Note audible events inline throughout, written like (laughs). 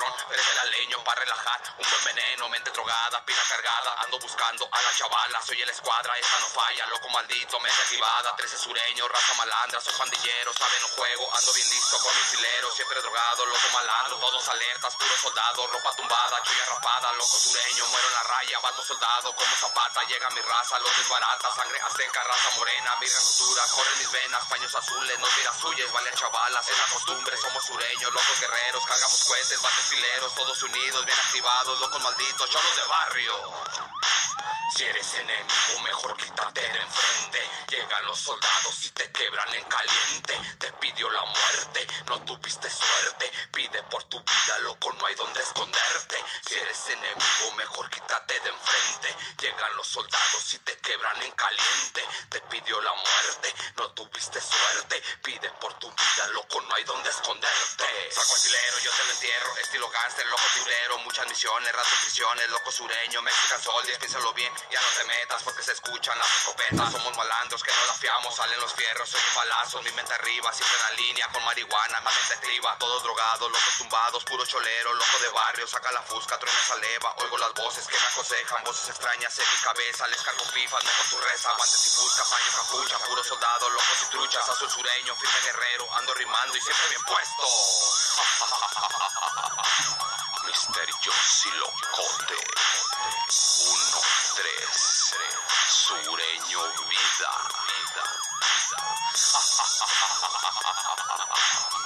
Cabrón, eres el leño para relajar, un buen veneno, mente drogada, pila cargada, ando buscando a la chavala, soy el escuadra, esta no falla, loco maldito, mente activada, 13 sureño, raza malandra, soy pandillero, sabe no juego, ando bien listo con mis fileros, siempre drogado, loco malandro, todos alertas, puro soldado, ropa tumbada, chulla rapada, loco sureño, muero en la raya, bando soldado, como zapata, llega mi raza, los desbarata, sangre azteca, raza morena, mi dura, corren mis venas, paños azules, no miras suyas, vale chavalas, es la costumbre, somos sureños, locos guerreros, cargamos cohetes, bates fileros, todos unidos, bien activados, locos malditos, cholos de barrio. Montreal. Si eres enemigo, mejor quítate de enfrente. Llegan los soldados y te quebran en caliente. Te pidió la muerte, no tuviste suerte. Pide por tu vida, loco, no hay donde esconderte. Si eres enemigo, mejor quítate de enfrente. Llegan los soldados y te quebran en caliente. Te pidió la muerte, no tuviste suerte. Pide por tu vida, loco, no hay donde esconderte. Saco el filero, yo te lo entierro. Estilo gánster, loco tiburero. Muchas misiones, rato prisiones, loco sureño, Mexican Soldiers, piénsalo bien. Ya no te metas porque se escuchan las escopetas. Somos malandros que no la fiamos, salen los fierros, soy un balazo, mi mente arriba, siempre en la línea con marihuana, mi mente activa. Todos drogados, locos tumbados, puro cholero, loco de barrio, saca la fusca, truena esa leva. Oigo las voces que me aconsejan, voces extrañas en mi cabeza. Les cargo pifas, me tu reza, guantes y fusca, paño, capucha, puro soldado, locos y truchas, azul sureño, firme guerrero, ando rimando y siempre bien puesto. (laughs) Mr. Yossi Locote. 1-3. Sureño Vida. vida. (laughs)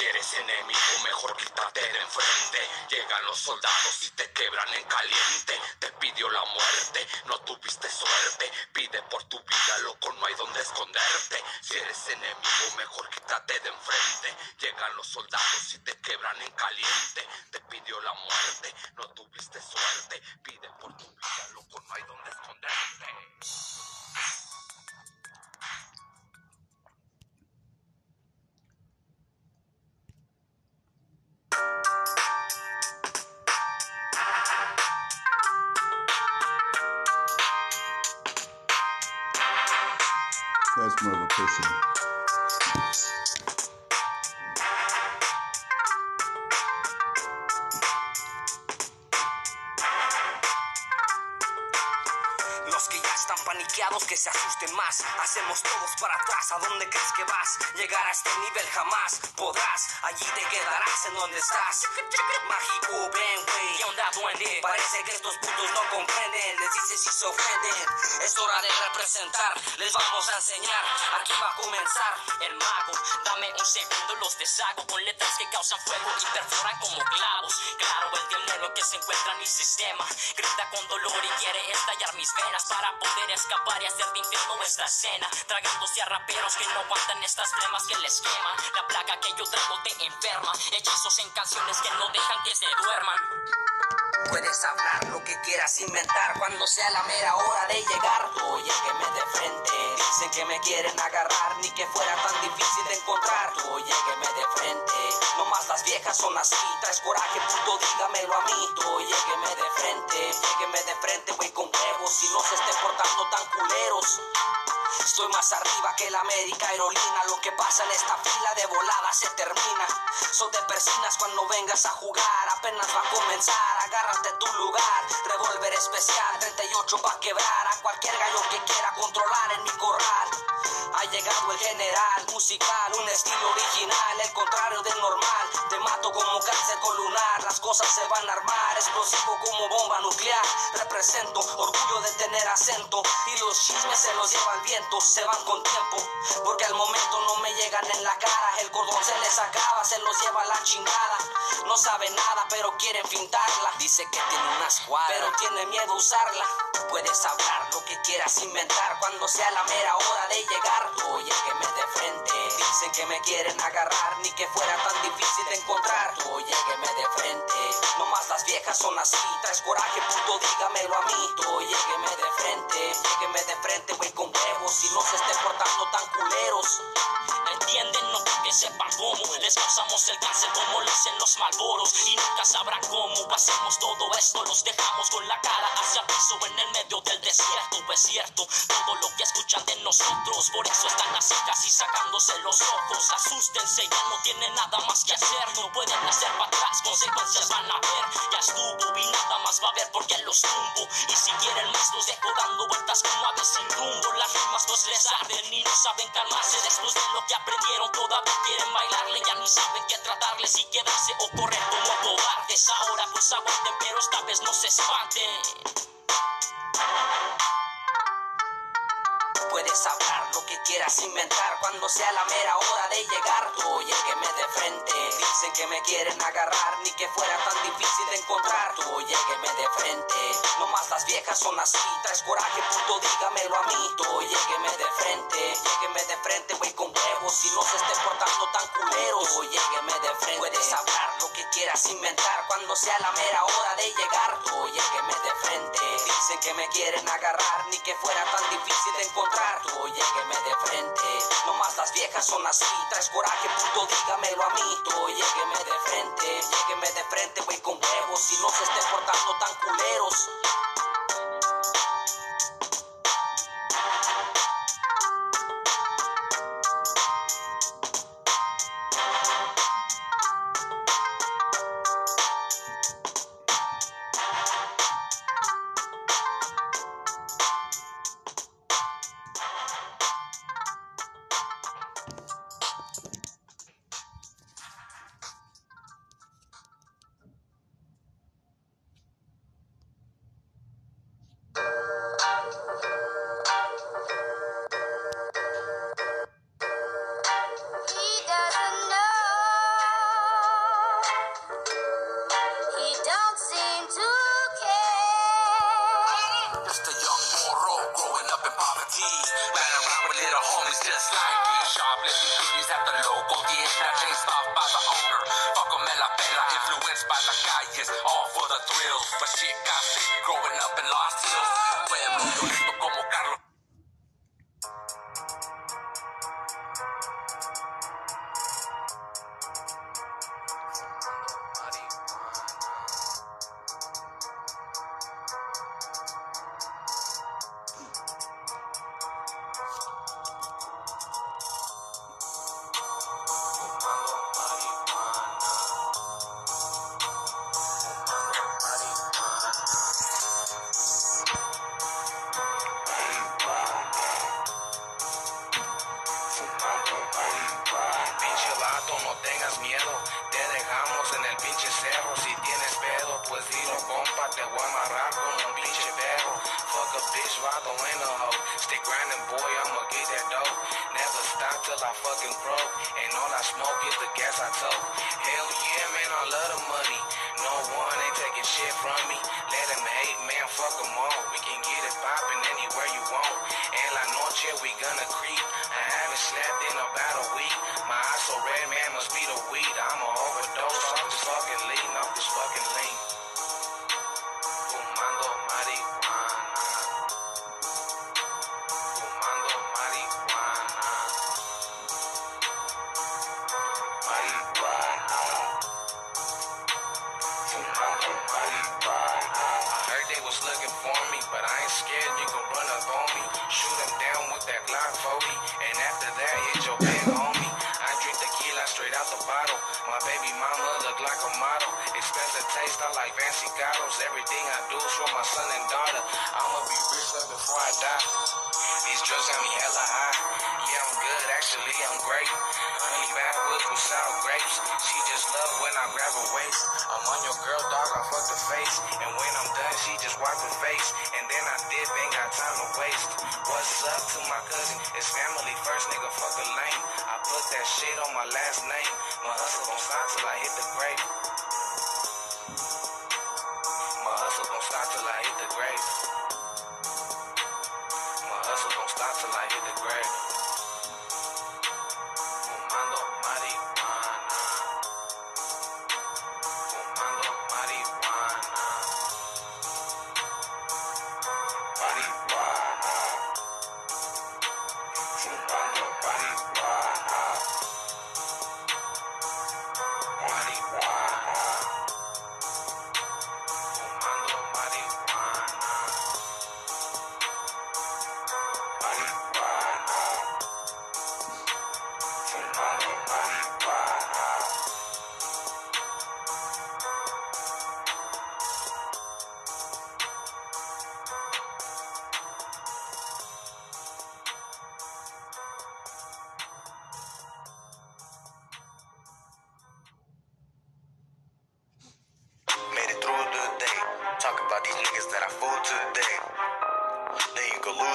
Si eres enemigo, mejor quítate de enfrente. Llegan los soldados y te quebran en caliente. Te pidió la muerte, no tuviste suerte. Pide por tu vida, loco, no hay donde esconderte. Si eres enemigo, mejor quítate de enfrente. Llegan los soldados y te quebran en caliente. Te pidió la muerte, no tuviste suerte. Pide por tu vida, loco, no hay donde esconderte. More of a personal. Más. Hacemos todos para atrás. ¿A dónde crees que vas? Llegar a este nivel jamás podrás. Allí te quedarás en donde estás. Mágico, ven, güey. ¿Qué onda, duende? Parece que estos putos no comprenden. Les dices si se ofenden. Es hora de representar. Les vamos a enseñar. Aquí va a comenzar el mago. Dame un segundo, los deshago con letras que causan fuego y perforan como clavos. Claro, el demonio que se encuentra en mi sistema. Grita con dolor y quiere estallar mis venas para poder escapar y hacer de infierno esta escena. Tragándose a raperos que no aguantan estas flemas que les queman. La plaga que yo traigo te enferma. Hechizos en canciones que no dejan que se duerman. Puedes hablar lo que quieras inventar cuando sea la mera hora de llegar. Oye, que me de frente. Dicen que me quieren agarrar, ni que fuera tan difícil de encontrar. Oye, que me de frente. No más las viejas son así. Traes coraje, puto, dígamelo a mí. Oye, que me de frente. Llégueme de frente, güey, con huevos. Y no se esté portando tan culeros. Estoy más arriba que la América aerolínea. Lo que pasa en esta fila de volada se termina. Son de persinas cuando vengas a jugar. Apenas va a comenzar. Agárrate tu lugar. Revólver especial 38 pa' quebrar a cualquier gallo que quiera controlar en mi corral. Ha llegado el general musical, un estilo original, el contrario del normal. Te mato como cáncer con lunar, las cosas se van a armar, explosivo como bomba nuclear. Represento orgullo de tener acento y los chismes se los lleva el viento, se van con tiempo, porque al momento no me llegan en la cara, el cordón se les acaba, se los lleva la chingada. No sabe nada, pero quieren pintarla. Dice que tiene una escuadra, pero tiene miedo usarla. Puedes hablar lo que quieras inventar cuando sea la mera hora de llegar. Oye, que de frente. Dicen que me quieren agarrar, ni que fuera tan difícil de encontrar. Oye, que de frente. No más las viejas son así. Traes coraje, puto, dígamelo a mí. Oye, que de frente. Llégueme de frente, güey, con huevos. Y no se estén portando tan culeros. Entienden, no que sepan cómo. Les causamos el cáncer como lo hacen los Y nunca sabrán cómo hacemos todo esto. Los dejamos con la cara hacia piso en el medio del desierto. Es cierto, todo lo que escuchan de nosotros. Por eso están así casi sacándose los ojos. Asústense, ya no tienen nada más que hacer. No pueden hacer para atrás, consecuencias van a ver. Ya estuvo y nada más va a ver porque los tumbo. Y si quieren más, los dejo dando vueltas como aves sin rumbo. Las rimas no les arden ni no saben calmarse. Después de lo que aprendieron, todavía quieren bailarle. Ya ni saben qué tratarle, si quedarse o correr como cobardes. Ahora pues aguanten, pero esta vez no se espanten. Puedes hablar lo que quieras inventar cuando sea la mera hora de llegar. Oye, que me de frente. Dicen que me quieren agarrar, ni que fuera tan difícil de encontrar. Oye, que me de frente. No más las viejas son así. Traes coraje, puto, dígamelo a mí. Oye, que me de frente. Llégueme de frente, güey, con huevos. Y no se estén portando tan culeros. Oye, que me de frente. Puedes hablar lo que quieras inventar cuando sea la mera hora de llegar. Oye, que me de frente. Dicen que me quieren agarrar, ni que fuera tan difícil de encontrar. Oye, que me de frente. No más las viejas son así. Traes coraje, puto, dígamelo a mí. Oye, que me de frente. Llégueme de frente, güey, con huevos. Y no se estén portando tan culeros.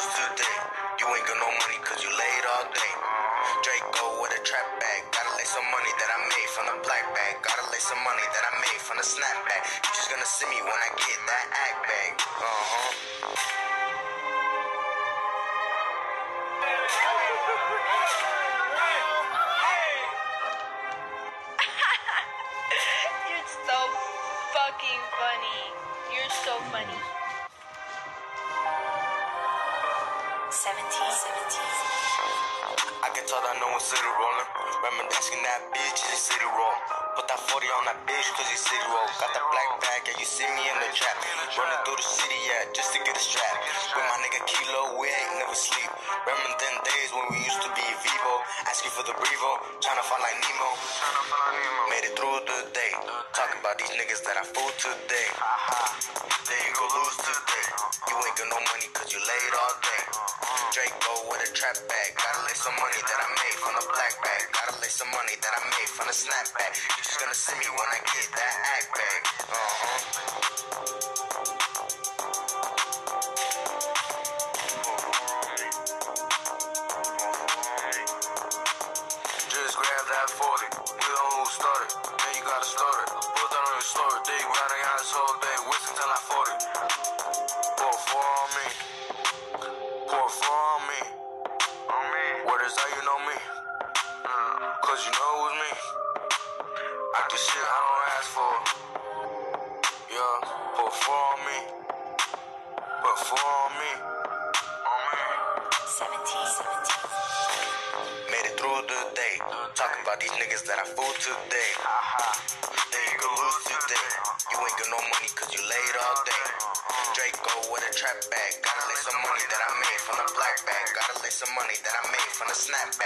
bills today. You ain't got no money cause you laid all day. Draco with a trap bag. Gotta lay some money that I made from the black bag. Gotta lay some money that I made from the snapback. You just gonna see me when I get that act bag. Uh. the Brevo, trying to find like Nemo. trap bag. Gotta lay some money that I made from the black bag. Gotta lay some money that I made from the snapback.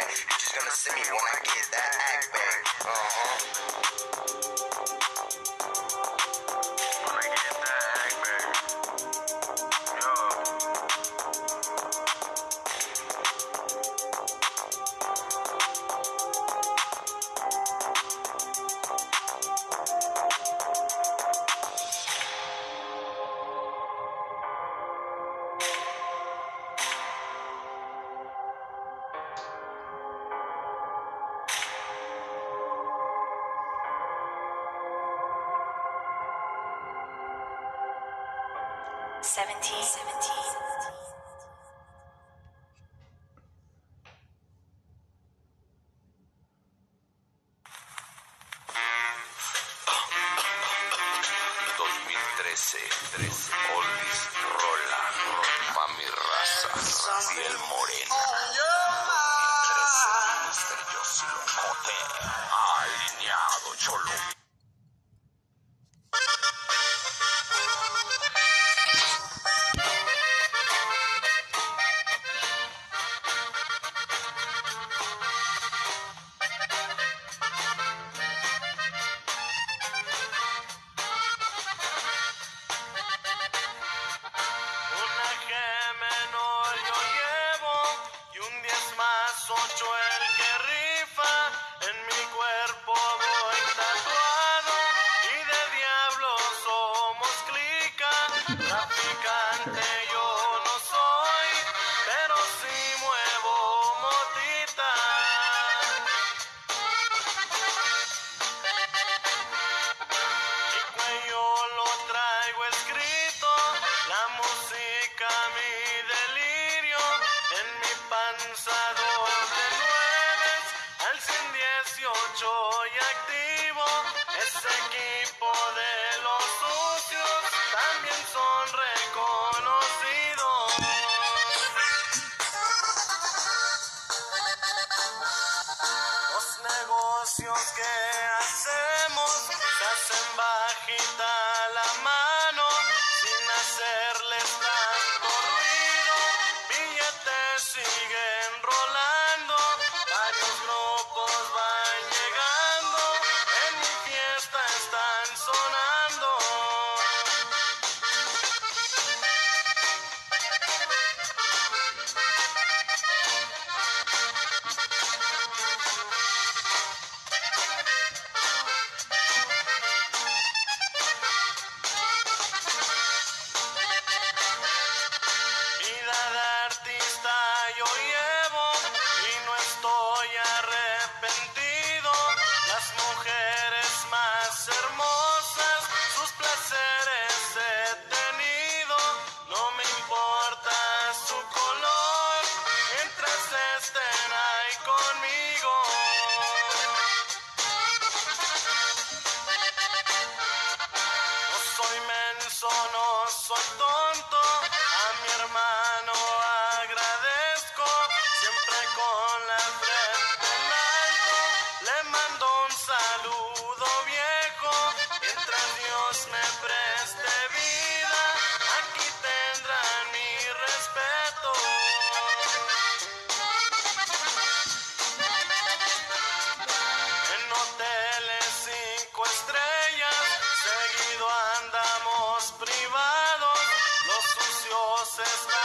Están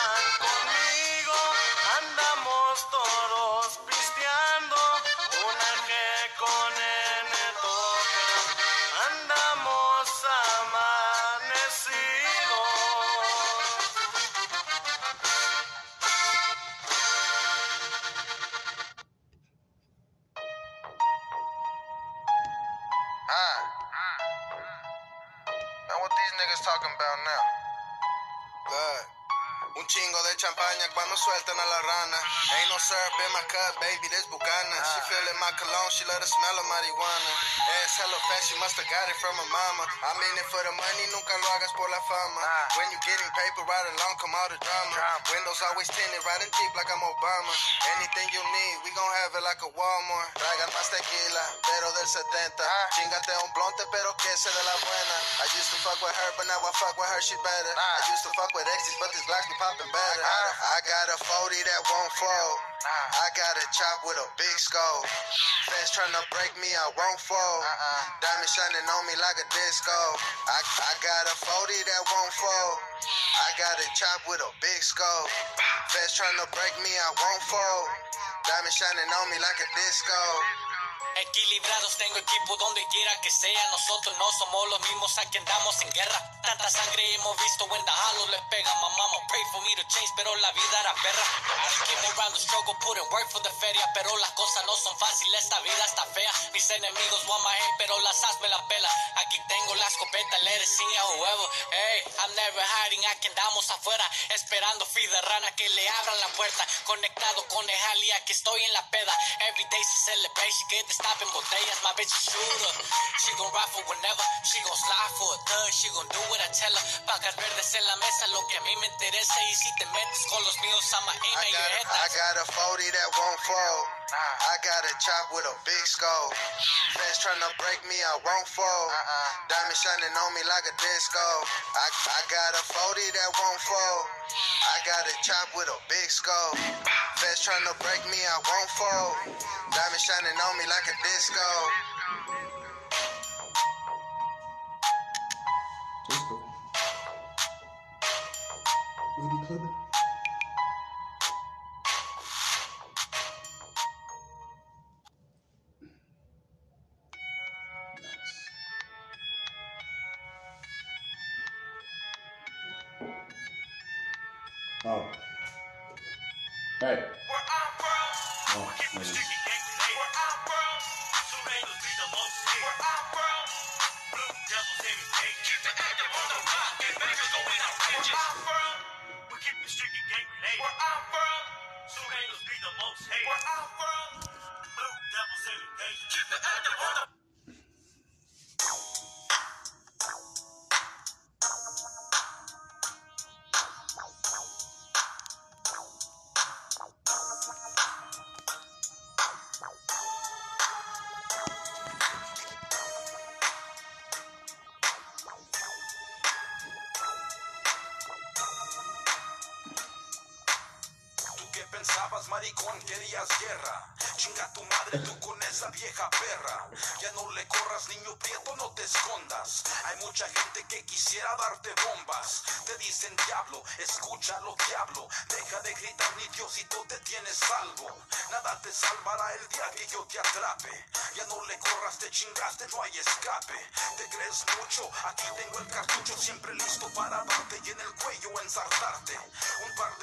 sueltan a la rana. Ain't no syrup in my cup, baby, this Bucana. She feeling my cologne, she love the smell of marijuana. Ass hella fat, she must have got it from her mama. I'm in it for the money, nunca lo hagas por la fama. When you getting paper, right along, come out the drama. Windows always tinted, riding deep like I'm Obama. Anything you need, we gon' have it like a Walmart. Traigan más tequila, pero del 70. Chingate un blonte, pero que se de la buena. I used to fuck with her, but now I fuck with her, she better. I used to fuck with exes, but these blocks be popping better. I got a 40 that won't fold. I got a chop with a big skull. Fans tryna break me, I won't fold. Uh-uh. Diamond shining on me like a disco. I, I got a 40 that won't fold. I got a chop with a big skull. Fans tryna break me, I won't fold. Diamond shining on me like a disco. Equilibrados, tengo equipo donde quiera que sea. Nosotros no somos los mismos, aquí andamos en guerra. Tanta sangre hemos visto, en the hollow le pega. My pray for me to change, pero la vida era perra. I came around the struggle, put in work for the feria. Pero las cosas no son fáciles, esta vida está fea. Mis enemigos want my pero las as me la pela. Aquí tengo la escopeta, it sing a whoever. Hey, I'm never hiding, aquí andamos afuera. Esperando de rana que le abran la puerta. Conectado con el Jali, aquí estoy en la peda. Every day se celebrate, get the stop en botellas. My bitch a shooter. She gon' rifle whenever. She gon' slide for a thug. She gon' do what I tell her. Verdes en la mesa, lo que a mí me interesa. Y si te metes con los míos, I'ma aim at your got, head. a, I got a 40 that won't fold. I got a chop with a big skull. Fans tryna break me, I won't fold. Uh-uh. Diamond shining on me like a disco. I, I got a 40 that won't fold. I got a chop with a big skull. Fast trying to break me, I won't fold. Diamond shining on me like a. Disco.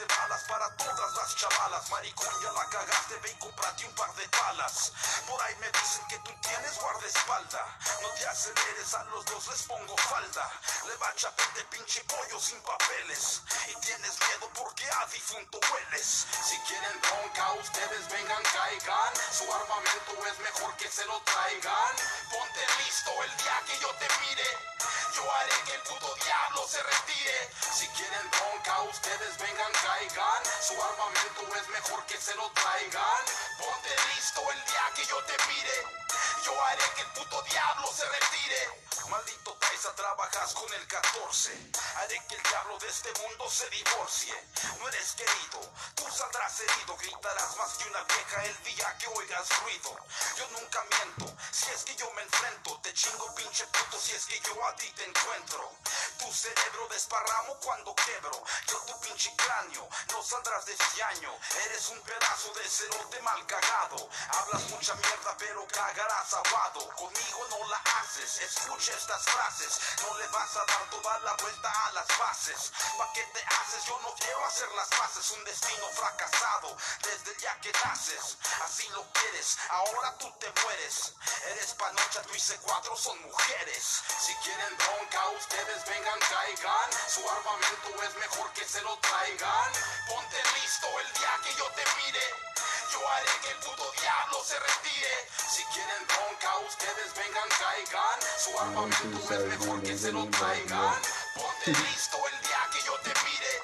Balas para todas las chavalas. Maricón, ya la cagaste, ve y cómprate un par de balas. Por ahí me dicen que tú tienes guardaespalda. No te aceleres, a los dos les pongo falda. Le va chapete pinche pollo sin papeles. Y tienes miedo porque a difunto hueles. Si quieren bronca, ustedes vengan, caigan. Su armamento es mejor que se lo traigan. Ponte listo el día que yo te mire. Yo haré que el puto diablo se retire. Si quieren bronca, ustedes vengan, caigan. Su armamento es mejor que se lo traigan. Ponte listo el día que yo te mire. Yo haré que el puto diablo se retire. Maldito Taisa, trabajas con el 14. Haré que el diablo de este mundo se divorcie. No eres querido, tú saldrás herido. Gritarás más que una vieja el día que oigas ruido. Yo nunca miento, si es que yo me enfrento. Te chingo pinche puto si es que yo a ti te encuentro. Tu cerebro desparramo cuando quebro. Yo tu pinche cráneo, no saldrás de este año. Eres un pedazo de cerote mal cagado. Hablas mucha mierda, pero cagarás aguado. Conmigo no la haces, escucha estas frases. No le vas a dar toda la vuelta a las bases. ¿Pa' qué te haces? Yo no quiero hacer las paces. Un destino fracasado desde el día que naces. Así lo quieres, ahora tú te mueres. Eres panocha, tú y C4 son mujeres. Si quieren bronca, ustedes vengan, caigan. Su armamento es mejor que se lo traigan. Ponte listo el día que yo te mire. Yo haré que el puto diablo se retire. Si quieren bronca, ustedes vengan, caigan. Su armamento es mejor que se lo traigan. Ponte listo el día que yo te mire.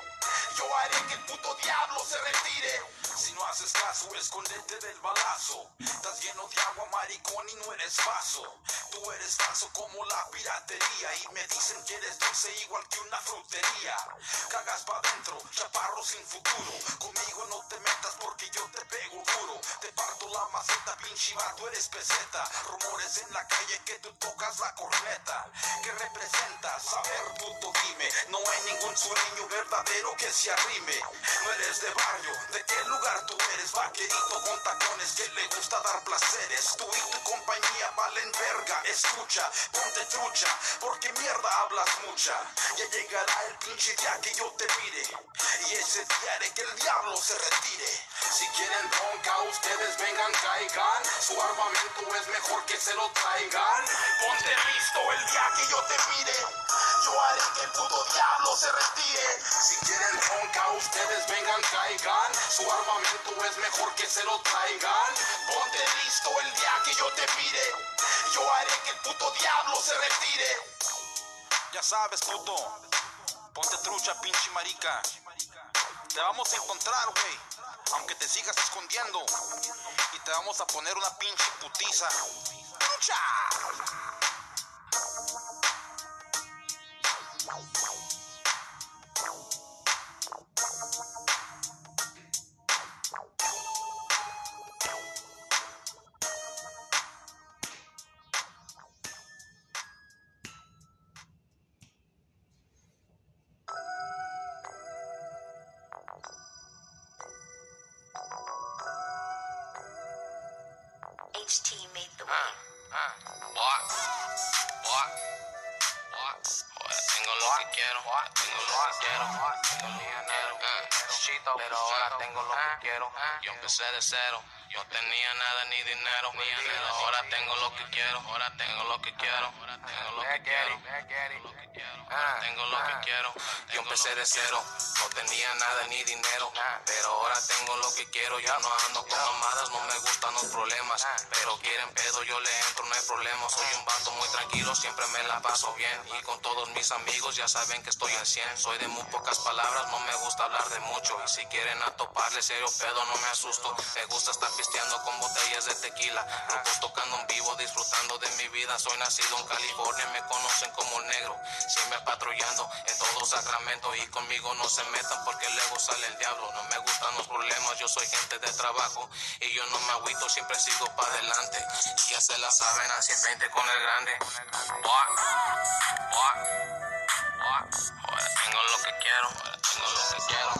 Yo haré que el puto diablo se retire. Si no haces caso, escondete del balazo. Estás lleno de agua, maricón, y no eres vaso. Tú eres falso como la piratería. Y me dicen que eres dulce igual que una frutería. Cagas pa' dentro, chaparro sin futuro. Conmigo no maceta, pinche vato, eres peseta. Rumores en la calle que tú tocas la corneta. ¿Qué representas? A ver, puto, dime. No hay ningún sueño verdadero que se arrime. No eres de barrio, ¿de qué lugar tú eres? Vaquerito con tacones que le gusta dar placeres. Tú y tu compañía valen verga. Escucha, ponte trucha, porque mierda hablas mucha. Ya llegará el pinche día que yo te mire. Y ese día haré que el diablo se retire. Si quieren bronca, ustedes vengan, caigan. Su armamento es mejor que se lo traigan. Ponte listo el día que yo te mire. Yo haré que el puto diablo se retire. Si quieren bronca, ustedes vengan, caigan. Su armamento es mejor que se lo traigan. Ponte listo el día que yo te mire. Yo haré que el puto diablo se retire. Ya sabes, puto. Ponte trucha, pinche marica. Te vamos a encontrar, güey. Aunque te sigas escondiendo. Y te vamos a poner una pinche putiza. ¡Trucha! Empecé de cero, no tenía nada ni dinero, pero ahora tengo lo que quiero. Yo no ando con mamadas, no me gustan los problemas, pero quieren pedo, yo le entro, no hay problema. Soy un vato muy tranquilo, siempre me la paso bien y con todos mis amigos ya saben que estoy en 100. Soy de muy pocas palabras, no me gusta hablar de mucho y si quieren atoparle serio pedo no me asusto. Me gusta estar pisteando con botellas de tequila, grupos tocando en vivo, disfrutando de mi vida. Soy nacido en California, me conocen como el negro, siempre patrullando en todo Sacramento y conmigo no se metan porque luego sale el diablo. No me gustan los problemas, yo soy gente de trabajo y yo no me agüito, siempre sigo para adelante. Y ya se la saben, así 20 con el grande. Ahora tengo lo que quiero, tengo lo que quiero.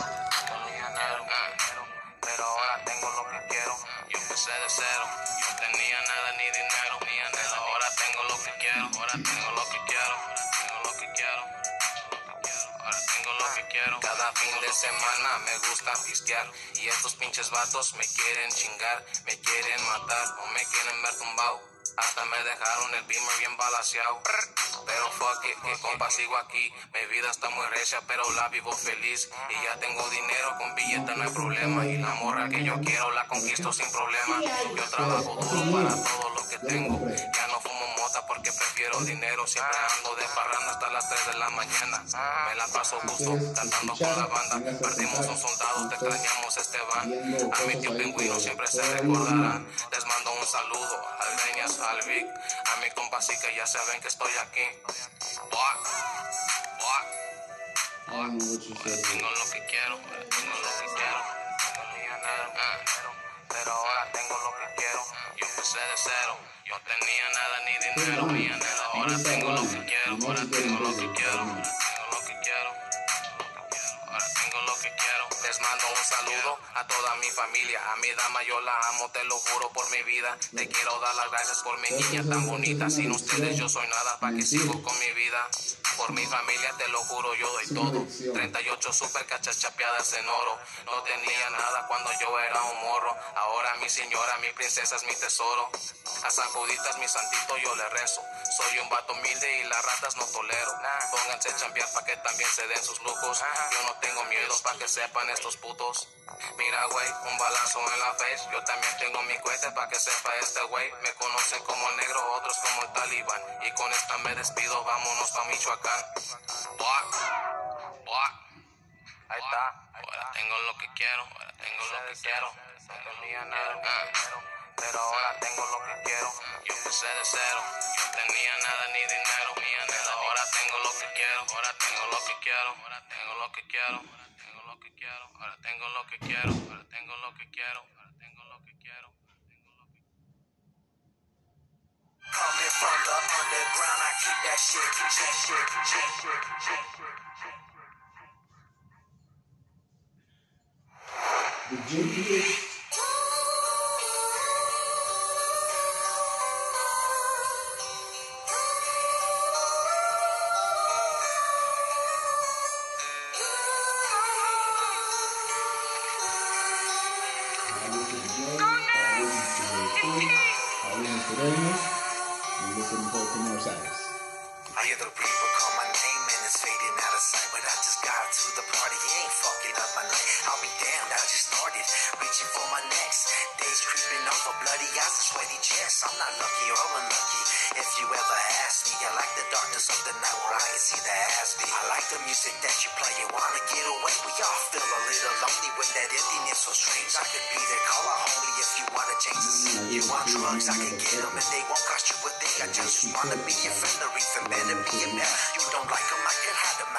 Pero ahora tengo lo que quiero. Yo empecé de cero, yo tenía nada ni dinero, ni dinero. Ahora tengo lo que quiero, ahora tengo lo que quiero, Ahora tengo lo que quiero. Cada fin de semana me gusta pistear. Y estos pinches vatos me quieren chingar, me quieren matar o me quieren ver tumbado. Hasta me dejaron el beamer bien balaseado. Pero fuck it, que compa sigo aquí. Mi vida está muy recia, pero la vivo feliz. Y ya tengo dinero, con billete no hay problema. Y la morra que yo quiero la conquisto sin problema. Yo trabajo duro para todo lo que tengo. Ya no fumo mota porque prefiero dinero. Siempre ando de parranda hasta las 3 de la mañana. Me la paso gusto cantando con la banda. Perdimos un soldado, te extrañamos Esteban. A mi tío pingüino siempre se recordarán. Les mando un saludo al A mi compa sí que ya saben que estoy aquí. Said. tengo lo que quiero, tengo lo que quiero. Tengo mi dinero, ah, pero ahora tengo lo que quiero. Yo empecé de cero, yo tenía nada ni dinero. Ahora tengo lo que quiero, ahora tengo lo que quiero, ahora tengo lo que quiero. Tengo lo que quiero. Les mando un saludo a toda mi familia. A mi dama yo la amo, te lo juro por mi vida. Te quiero dar las gracias por mi niña tan bonita. Sin ustedes yo soy nada, pa' que sigo con mi vida. Por mi familia te lo juro, yo doy todo. 38 super cachas chapeadas en oro. No tenía nada cuando yo era un morro. Ahora mi señora, mi princesa es mi tesoro. A San Juditas, mi santito, yo le rezo. Soy un vato humilde y las ratas no tolero. Pónganse a chambear pa' que también se den sus lujos. Miedo pa' que sepan estos putos. Mira, güey, un balazo en la face. Yo también tengo mi cohete pa' que sepa este güey. Me conocen como el negro, otros como el talibán. Y con esta me despido, vámonos pa' Michoacán. Buah, buah. Ahí está. Ahora tengo lo que quiero, ahora tengo lo que quiero. No tenía nada pero ahora tengo lo que quiero. Yo empecé de cero, yo tenía nada ni dinero, pero ahora tengo lo que quiero, ahora tengo lo que quiero, ahora tengo lo que quiero, ahora tengo lo que quiero, ahora tengo lo que quiero, ahora tengo lo que quiero, ahora tengo lo que quiero. Coming from the underground, I keep that shit, that shit, shit, shit, shit, shit, shit. The junkiest I hear the reaper call my name and it's fading out of sight. But I just got to the party, he ain't fucking up my night. I'll be damned, I just started reaching for my next. Days creeping off a bloody eyes and sweaty chest. I'm not lucky or unlucky. If you ever ask me, I like the darkness of the night where I can see the ass beat. I like the music that you play, you wanna get away. We all feel a little lonely when that emptiness so strange. I could be there, call a homie if you wanna change the scene. You want drugs, I can get them and they won't I just wanna be your friend, or even better, be your pal. You don't like them, I can hide even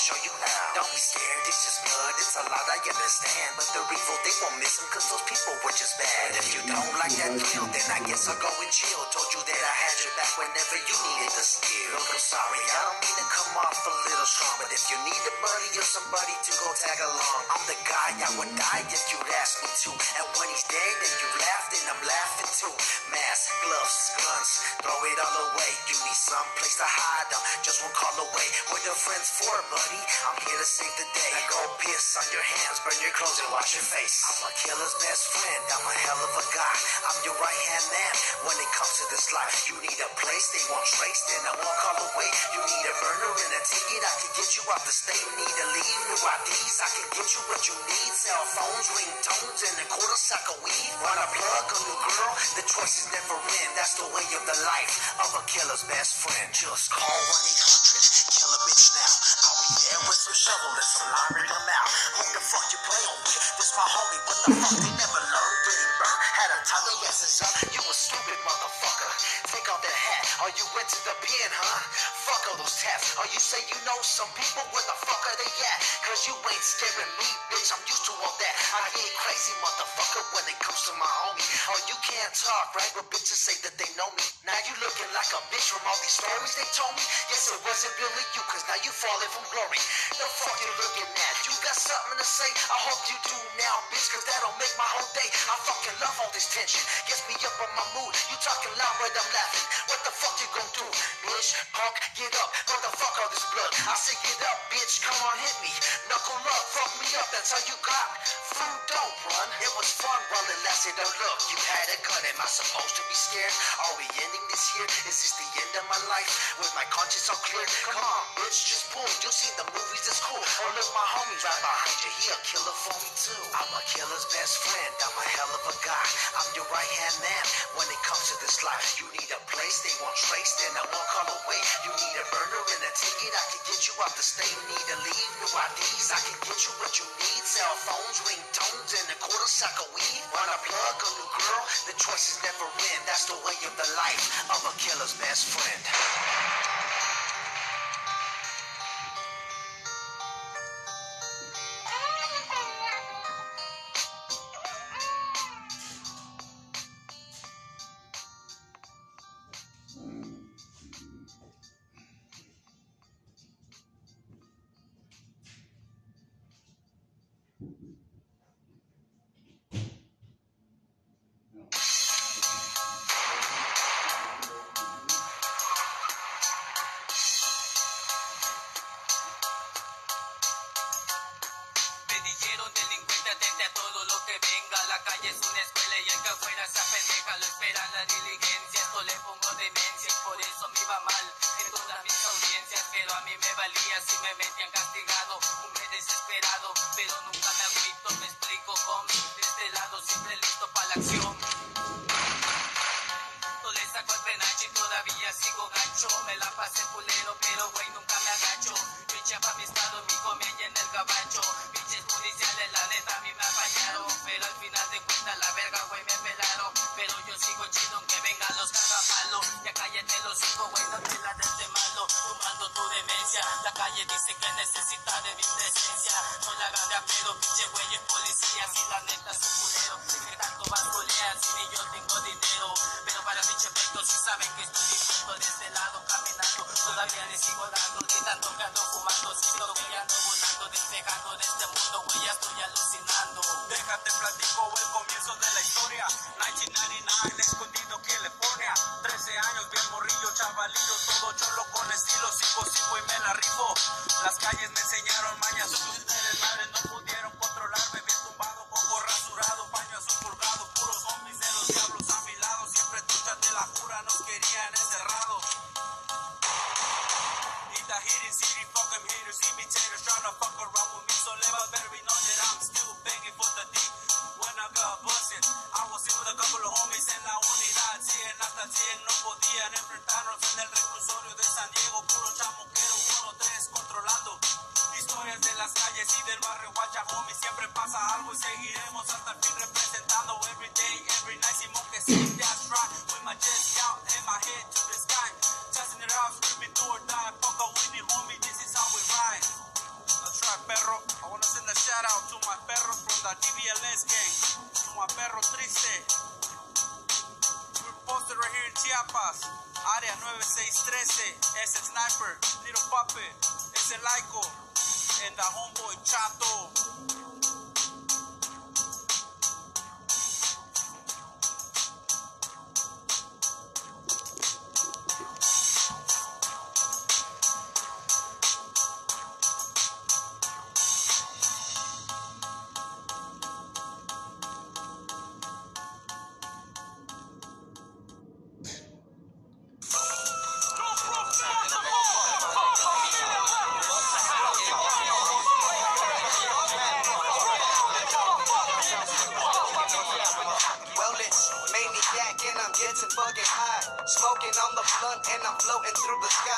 show you how. Don't be scared, it's just blood, it's a lot I understand. But the evil, they won't miss them, cause those people were just bad. If you don't like that feel, then I guess I'll go and chill. Told you that I had your back whenever you needed the skill. Look, I'm sorry, I don't mean to come off a little strong, but if you need a buddy or somebody to go tag along, I'm the guy I would die if you'd ask me to. And when he's dead, then you laugh, then I'm laughing too. Mask, gloves, guns, throw it all away. You need some place to hide, I'm just one call away. The friends for, buddy? I'm here to save the day. Now go piss on your hands, burn your clothes and wash your face. I'm a killer's best friend, I'm a hell of a guy. I'm your right hand man when it comes to this life. You need a place they won't trace, then I won't call away. You need a burner and a ticket, I can get you out the state. Need a leave new IDs, I can get you what you need. Cell phones, ringtones, and a quarter sack of weed. Want a plug, a new girl? The choices never end. That's the way of the life of a killer's best friend. Just call 1 800, kill a bitch now. I'll there with some shovel and some in my mouth. Who the fuck you playing with? This my homie, what the fuck? They never learned, getting burned. Had a tie their asses up. You a stupid motherfucker. Take off that hat. Are you went to the pen, huh? Fuck all those tats. Or you say you know some people, where the fuck are they at? Cause you ain't scaring me, bitch. I'm used to all that. I get crazy, motherfucker, when it comes to my homie. Oh, you can't talk, right? But bitches say that they know me. Now you looking like a bitch from all these stories they told me. Yes, it wasn't really you, cause now you falling from glory. The fuck you looking at? You got something to say? I hope you do now, bitch, cause that'll make my whole day. I fucking love all this tension. Gets me up on my mood. You talking loud, but I'm laughing. What the fuck you gonna do, bitch? Punk, get up. Motherfuck all this blood. I say get up, bitch. Come on, hit me. Knuckle up, fuck me up. That's how you got. Food don't run. It was fun while it lasted. Oh, look, you had a gun. Am I supposed to be scared? Are we ending this year? Is this the end of my life? With my conscience all clear? Come on, bitch, just pull. You'll see the movies, it's cool. Oh, look, my homie's right behind you. He a killer for me, too. I'm a killer's best friend. I'm a hell of a guy. I'm your right hand man. When it comes to this life, you need a place they won't trace, then I won't call away. You need a burner and a ticket. I can get you out the state. Need to leave new IDs. I can get you what you need. Cell phones, ringtones, and a quarter sack of weed. Want a plug, a new girl? The choices never end. That's the way of the life of a killer's best friend.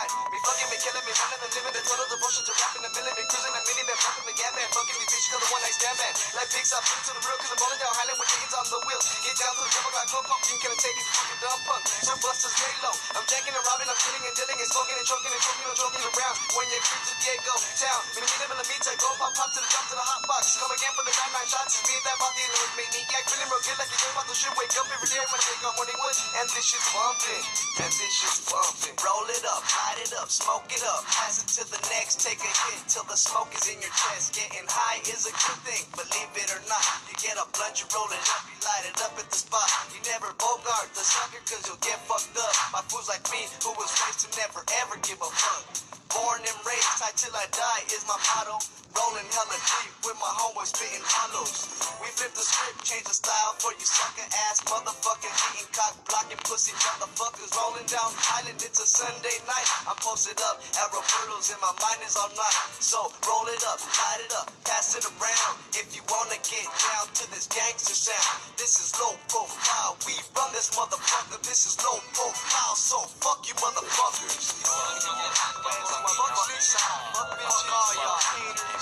Through. Me fucking me killing me, running the limit, the total devotion to rapping the million. Me cruising a minivan, pumping the gas man. Fucking me bitch, the one night stand man. Like pigs up to the real, cause I'm rolling down Highland with niggas on the wheel. Get down to the double got club pump, you can't take it, fucking dumb punk. Some busters lay low. I'm jacking and robbing, I'm killing and dealing and smoking and choking and choking and choking around. When you creep to Diego town, me me live in the meter, go pop pop to the jump to the hot box. Come again for the nine nine shots. Me that body and make me maniac, feeling real good like you about to shit. Wake up every day when I wake up morning wood, and this shit's bumping, and this shit's bumping. Roll it up, light it up, smoke it up, pass it to the next, take a hit till the smoke is in your chest. Getting high is a good thing, believe it or not. You get a blunt, you roll it up, you light it up at the spot. You never bogart the sucker, cause you'll get fucked up. My fools like me, who was raised to never ever give a fuck. Born and raised, tight till I die is my motto. Rolling hella deep with my homeboys spitting hollows. We flip the script, change the style for you sucker ass motherfucking eating cock blocking pussy motherfuckers. Rolling down Highland, it's a Sunday night. I'm posted up at Roberto's and my mind is all night. So roll it up, light it up, pass it around. If you wanna get down to this gangster sound, this is low profile. We run this motherfucker, this is low profile. So fuck you motherfuckers. Motherfuckers, fuck all y'all haters.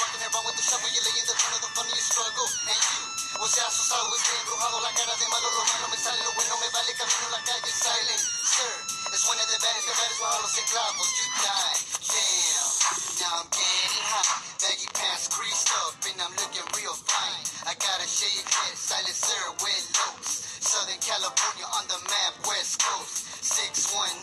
with the you're laying the front of the funny struggle. And you embrujado. La cara de malo, lo malo me sale, lo bueno me vale. Camino la calle silent, sir. It's one of the baddest, the baddest with hollows and clavos. You die, damn. Now I'm getting hot. Baggy pants creased up, and I'm looking real fine. I got a shaved head, silent sir with looks. Southern California on the map, West Coast. 619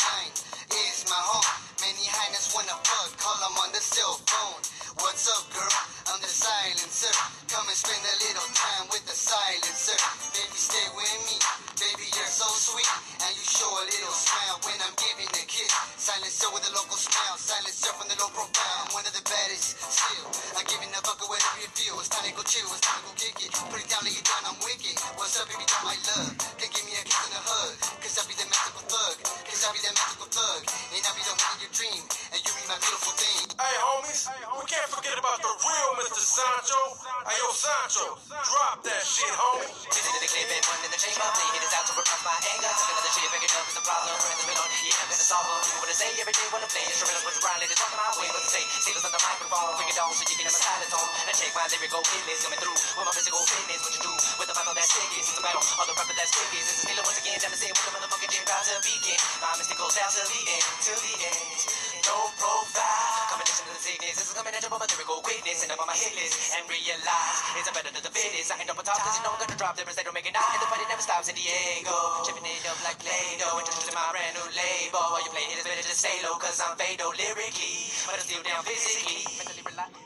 is my home. Many highness wanna fuck, call them on the cell phone. What's up, girl? I'm the silencer. Come and spend a little time with the silencer. Baby, stay with me. Baby, you're so sweet. And you show a little smile when I'm giving a kiss. Silencer with a local smile. Silencer from the low profile. I'm one of the baddest still. I'm giving a fuck whatever you feel. It's time to go chill. It's time to go kick it. Put it down, lay it down. I'm wicked. What's up, baby? Down my love. Can give me a kiss and a hug. Cause I'll be the magical thug. Cause I'll be the magical thug. And I'll be the one in your dream. And you be my beautiful thing. Hey, homies, we can't forget about the real Mr. Sancho. Hey, yo, Sancho, drop that shit, homie. This is the clip and one in the chamber. Out to repress my anger. Took another shit, picking up is the problem. Friends have been on, yeah, I'm gonna solve them. What to say every day when I play. Instrumentals with the let it talk my way. What to say, singles on the microphone. Bring it on so you can hear my silent tone. And check my lyrical feelings coming through. With my physical fitness, what you do with the battle that's sick. It's a battle, all the rapper that's quick. This is Miller once again, down to say what the motherfucking gym about to begin. My mystical down to the end, till the end. No profile. Combination of the sickness. This is coming at you from a lyrical witness. And up on my hit list and realize it's a better than the fittest. I end up on top cause you know I'm gonna drop rest. They don't make it out. And the party never stops in Diego. Chipping it up like Play-Doh. Introducing my brand new label. While you play it, it's better to stay low cause I'm fatal lyrically. But I'm still down physically. Mentally relaxed.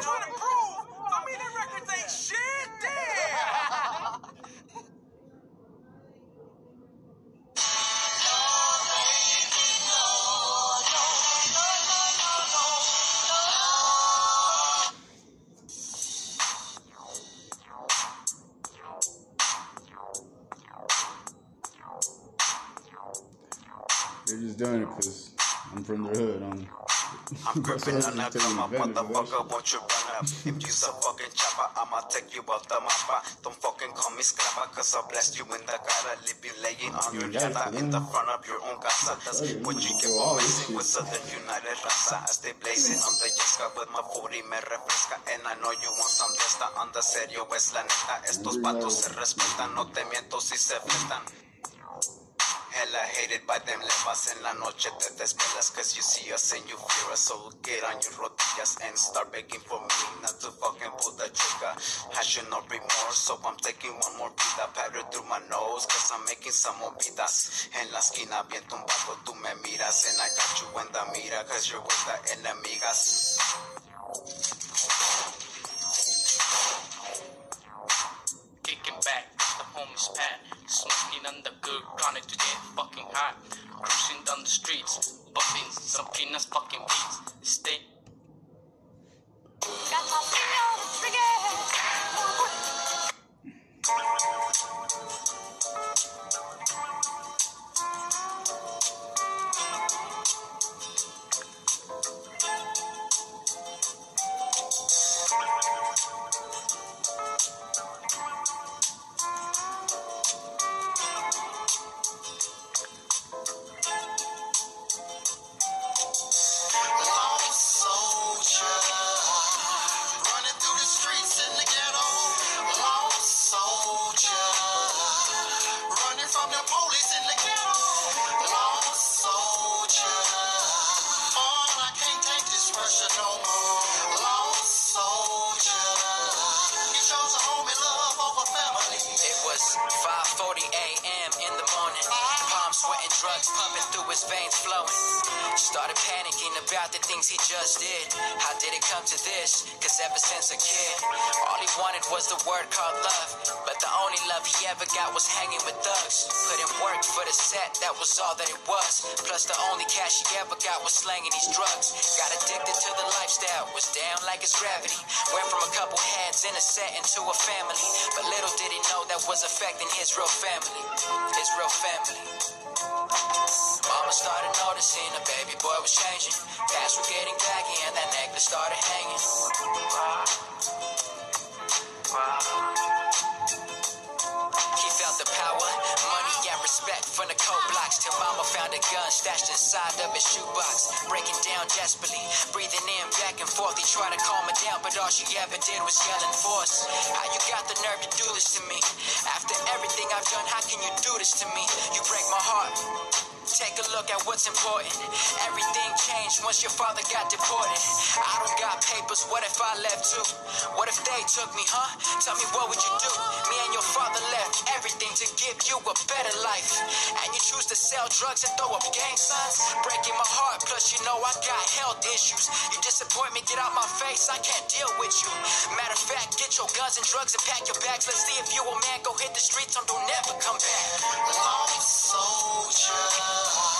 Trying to prove. I mean, that records ain't shit. Damn. They're just doing it because I'm from their hood. I'm, I'm gripping on that telling you, motherfucker, won't you run up? If you's a fucking chopper, I'ma take you out the mapa. Don't fucking call me scrapper, cause I blessed you in the gutter. Leave you laying on your You it, in the front of your own casa. That's what you you get for messing with. Southern United Raza. I stay blazing on the yesca with my 40 me refresca. And I know you want some de esta onda serio, es la neta. Estos vatos se respetan, no te miento si se fletan. Hella hated by them. Levas en la noche te desvelas Cause you see us and you fear us. So get on your rodillas and start begging for me Not to fucking pull the trigger. I should no remorse So I'm taking one more vida Pattern through my nose Cause I'm making some movidas En la esquina bien tumbado tú me miras. And I got you en the mira Cause you're with the enemigas. Kicking back, the homies pat. Smoking on the good chronic to get fucking hot. Cruising down the streets, bumping some peanuts fucking beats. Stay Got my finger on the trigger. Panicking about the things he just did. How did it come to this? Cause ever since a kid, all he wanted was the word called love. But the only love he ever got was hanging with thugs. In work for the set, that was all that it was. Plus the only cash he ever got was slanging these drugs. Got addicted to the lifestyle, was down like it's gravity. Went from a couple heads in a set into a family. But little did he know that was affecting his real family. His real family. Mama started noticing the baby boy was changing. Pants were getting baggy and that necklace started hanging. He felt the power, money and respect from the cold blocks till mama found a gun stashed inside of his shoebox. breaking down desperately. Breathing in back and forth, he tried to calm her down, but all she ever did was yell and force. How you got the nerve to do this to me? After everything I've done, how can you do this to me? You break my heart. Take a look at what's important. Everything changed once your father got deported. I don't got papers, what if I left too? What if they took me, huh? Tell me what would you do? Me and your father left everything to give you a better life. And you choose to sell drugs and throw up gang signs? Breaking my heart, plus you know I got health issues. You disappoint me, get out my face, I can't deal with you. Matter of fact, get your guns and drugs and pack your bags. Let's see if you a man, go hit the streets or don't never come back. Lost soldier.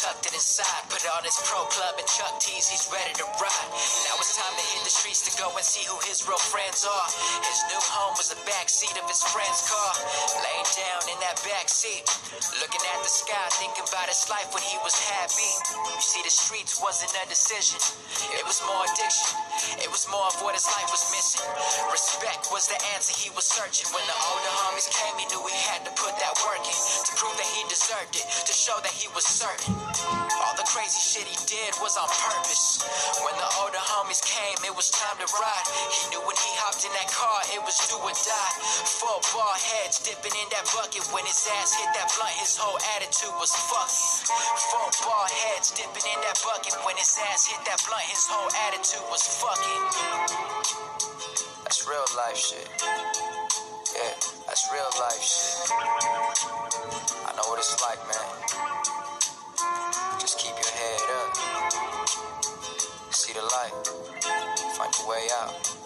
Tucked inside. Put on his pro club and Chuck T's, he's ready to ride. Now it's time to hit the streets to go and see who his real friends are. His new home was the back seat of his friend's car. Laying down in that back seat, looking at the sky, thinking about his life when he was happy. You see, the streets wasn't a decision, it was more addiction. It was more of what his life was missing. Respect was the answer he was searching. When the older homies came, he knew he had to put that work in to prove that he deserved it, to show that he was certain. All the crazy shit he did was on purpose. When the older homies came, it was time to ride. He knew when he hopped in that car, it was do or die. Four ball heads dipping in that bucket. When his ass hit that blunt, his whole attitude was fuck. Four ball heads dipping in that bucket. When his ass hit that blunt, his whole attitude was fuckin'. That's real life shit. Yeah, that's real life shit. I know what it's like, man. Way out.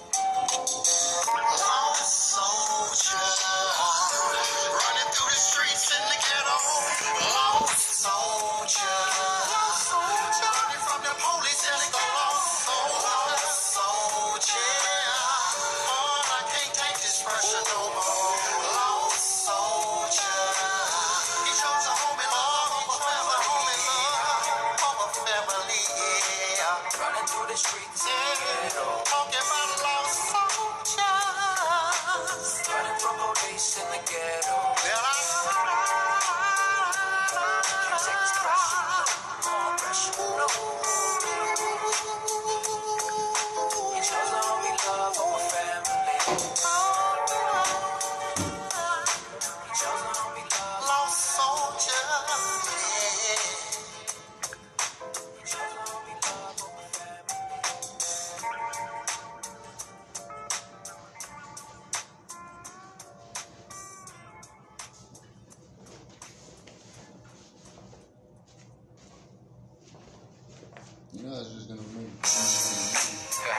Know that's just gonna make. yeah.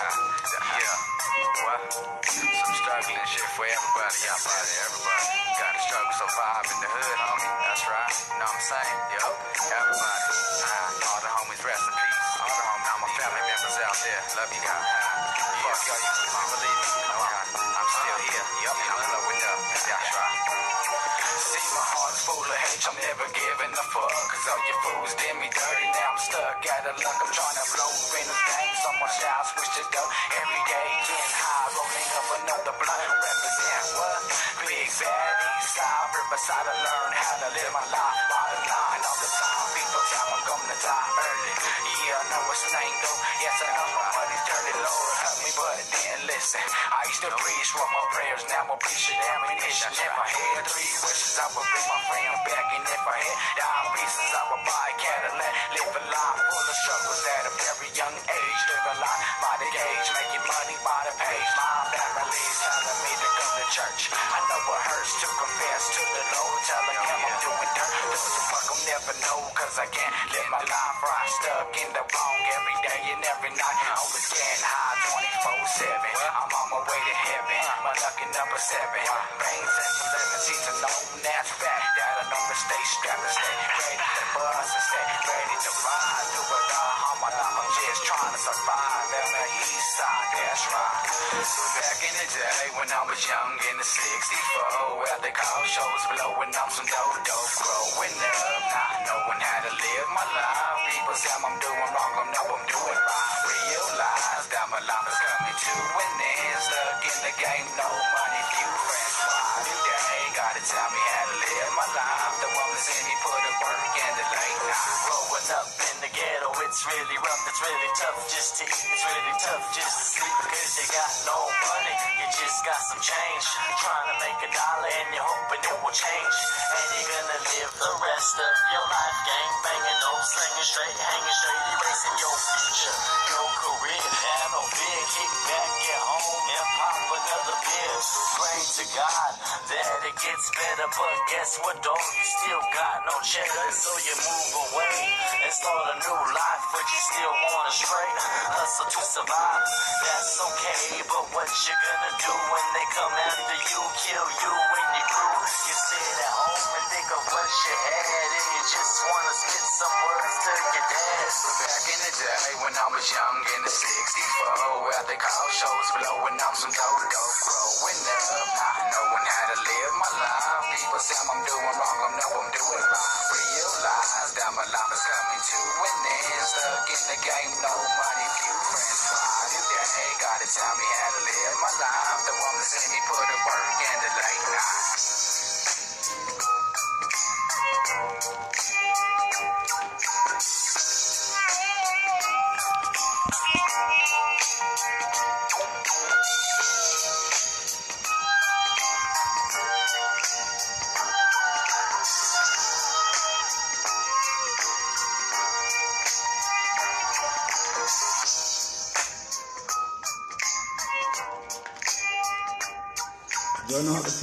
Well, some struggling shit for everybody. Everybody got to struggle survive in the Cause all you fools did me dirty, now I'm stuck out of luck. I'm trying to blow in the game, so much I switch to go. Every day, getting high, rolling up another blunt. Represent what? Big bad east side, riverside, I learn how to live my life. Bottom line all the time, people tell I'm gonna die early. Yeah, I know it's lame though. Yes, I know my money's dirty, Lord but then listen. I used to preach for my prayers, now I'm preaching ammunition in my head. Three wishes I would bring my friend back, and if I had dime pieces, I would buy a Cadillac. Live a life full of struggles at a very young age. Live a life by the gauge, making money by the page. My family's telling me to go to church. Never know, cause I can't let my life ride stuck in the wrong every day and every night. Always getting high 24 7. I'm on my way to heaven. My lucky number seven. Brains and seats a known as fact. That I know to stay strapped and stay ready to bust and stay ready to ride. Do it all. My life I'm just trying to survive. On the east side, that's right. Back in the day when I was young in the 64, where they call shows blowing up some dope dope. Growing up, not knowing how to live my life. People say I'm doing wrong, I know I'm doing right. Realize that my life is coming to an end. Stuck in the game, no money, few friends. Why do gotta tell me how to live my life? The that see me put in work in the late night. Growing up in the ghetto, it's really rough, it's really tough just to eat, it's really tough just to sleep because you got no money, you just got some change. Trying to make a dollar and you're hoping it will change. And you're gonna live the rest of your life gang banging, no slinging straight, hanging straight, erasing your future, your career. Have no fear, kick back, get home and pop another beer. Pray to God that it gets better, but guess what, dog? You still got no cheddar, so you move away and start a new life, but you still wanna straight hustle to survive. That's okay, but what you gonna do when they come after you, kill you and your crew? You sit at home and think of what you had, wanna spit some words to your dad. Back in the day when I was young in the 64, where they call shows blowing up some dope dope. Growing up, not knowing how to live my life. People say I'm doing wrong, I know I'm doing right. Realize that my life is coming to an end. Stuck in the game, no money, few friends. Why do they gotta tell me how to live my life? The one that me put in work in the late night.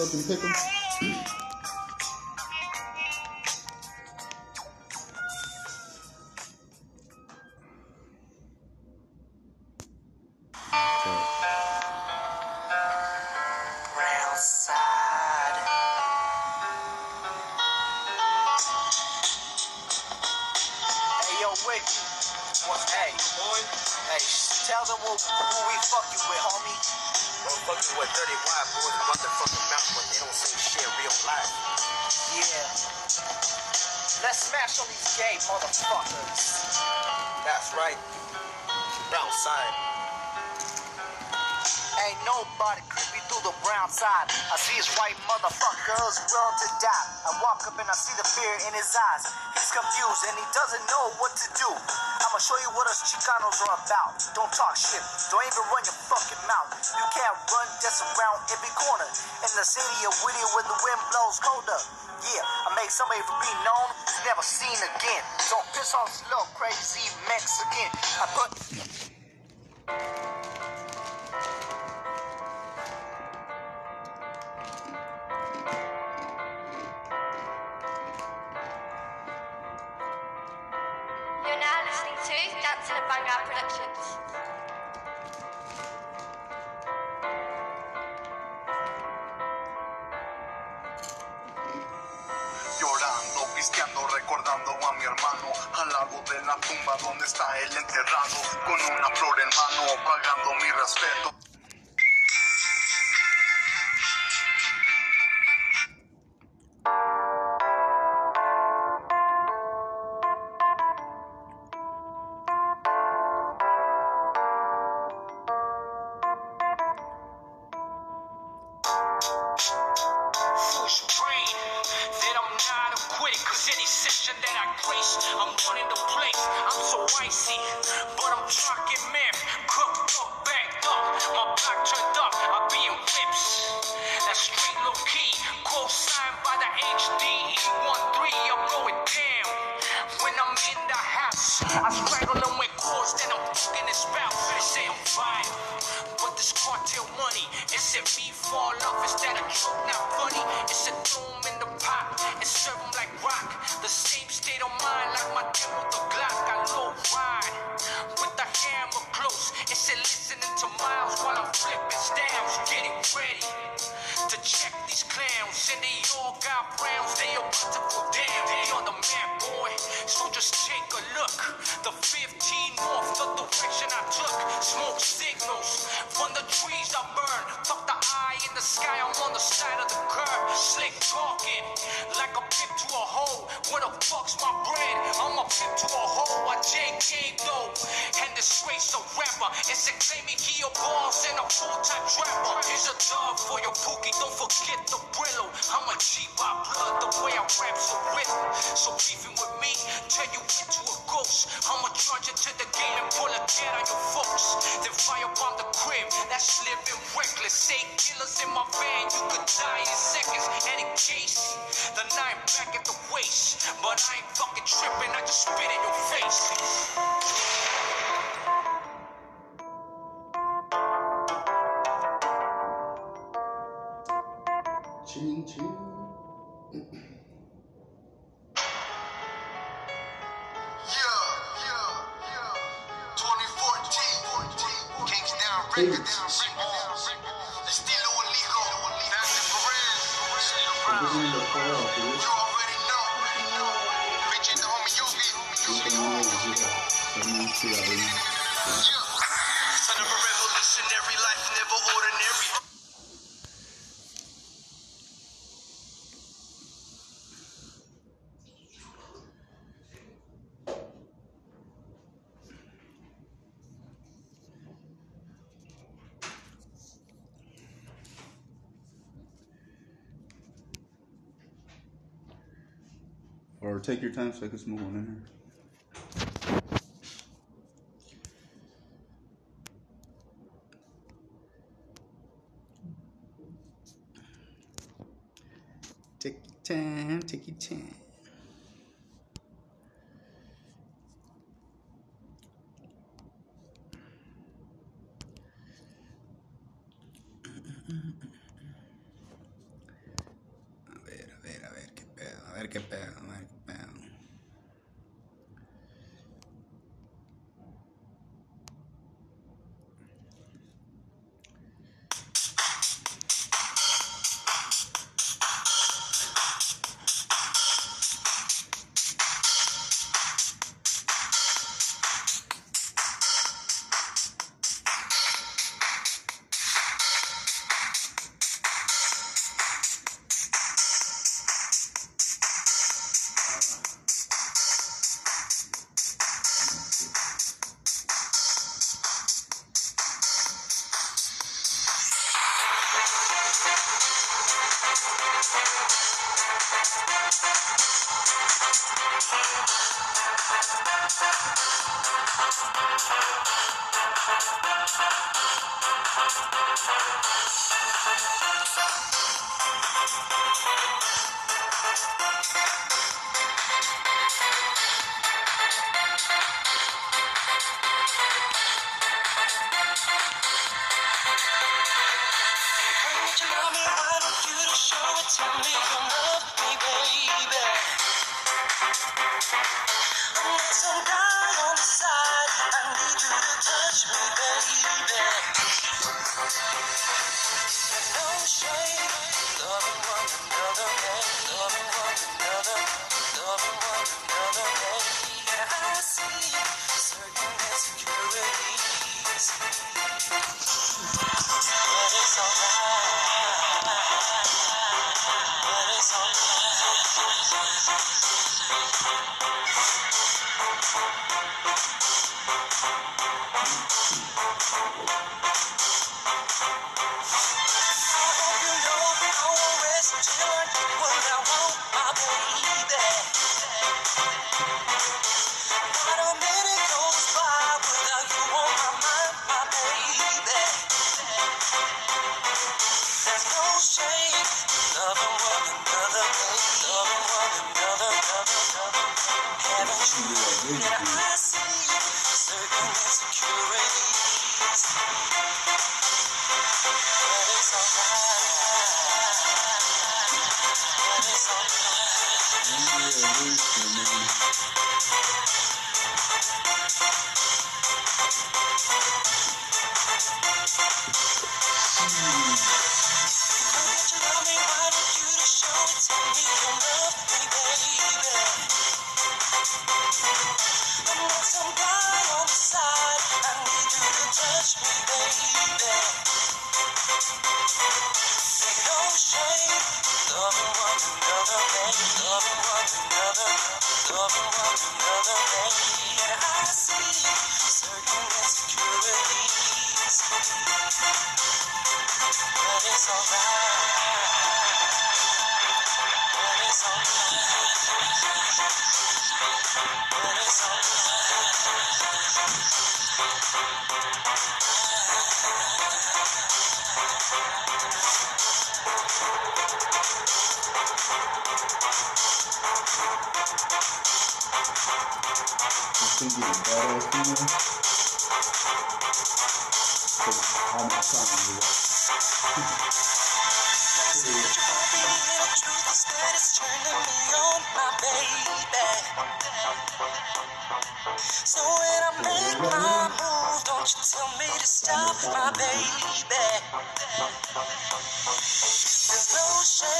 Fucking pick them? Hey, boy? Hey, tell them who, who we fucking with, homie. We're with dirty white boys about the fucking mouth, but they don't say shit real life. Yeah. Let's smash on these gay motherfuckers. That's right. Brown side. Ain't nobody creepy through the brown side. I see his white motherfuckers willing to die. I walk up and I see the fear in his eyes. He's confused and he doesn't know what to do. I'ma show you what us Chicanos are about. Don't talk shit. Don't even run your fucking mouth. You can't run just around every corner. In the city of Whittier where the wind blows colder. Yeah, I make somebody for being known never seen again. Don't piss off this little crazy Mexican. I put say I'm. But this cartel money, it's at me fall off. Is that a joke? Not funny. It's a doom in the pot and serve them like rock. The same state of mind like my demo the Glock. I low ride with the hammer close. It's a listening to miles while I'm flipping stamps. Getting ready to check these clowns. And they all got rounds. They about to go down. They on the map, boy. So just take a look. The 15 north, the direction I took. Smoke signals from the trees I burn. Fuck the eye in the sky, I'm on the side of the curb. Slick talking like a pip to a hoe. Where the fuck's my bread? I'm a pimp to a hoe. I JK though. And this race a rapper. It's a claiming he a boss and a full-time trapper. Here's a dub for your pookie. Don't forget the brillo. I'm a cheap by blood. The way I rap so a rhythm. So beefing with me you a ghost. I'ma charge into the game and pull a cat on your folks. Then fire on the crib, that's living reckless. Eight killers in my van, you could die in seconds. Eddie Casey, the nine back at the waist. But I ain't fucking tripping, I just spit in your face. Ching ching. Son Or take your time so I can smoke one in here. Take your time, take your time. A badass female? Cause all my truth is. So when I make my move, don't you tell me to stop, my baby. There's no shame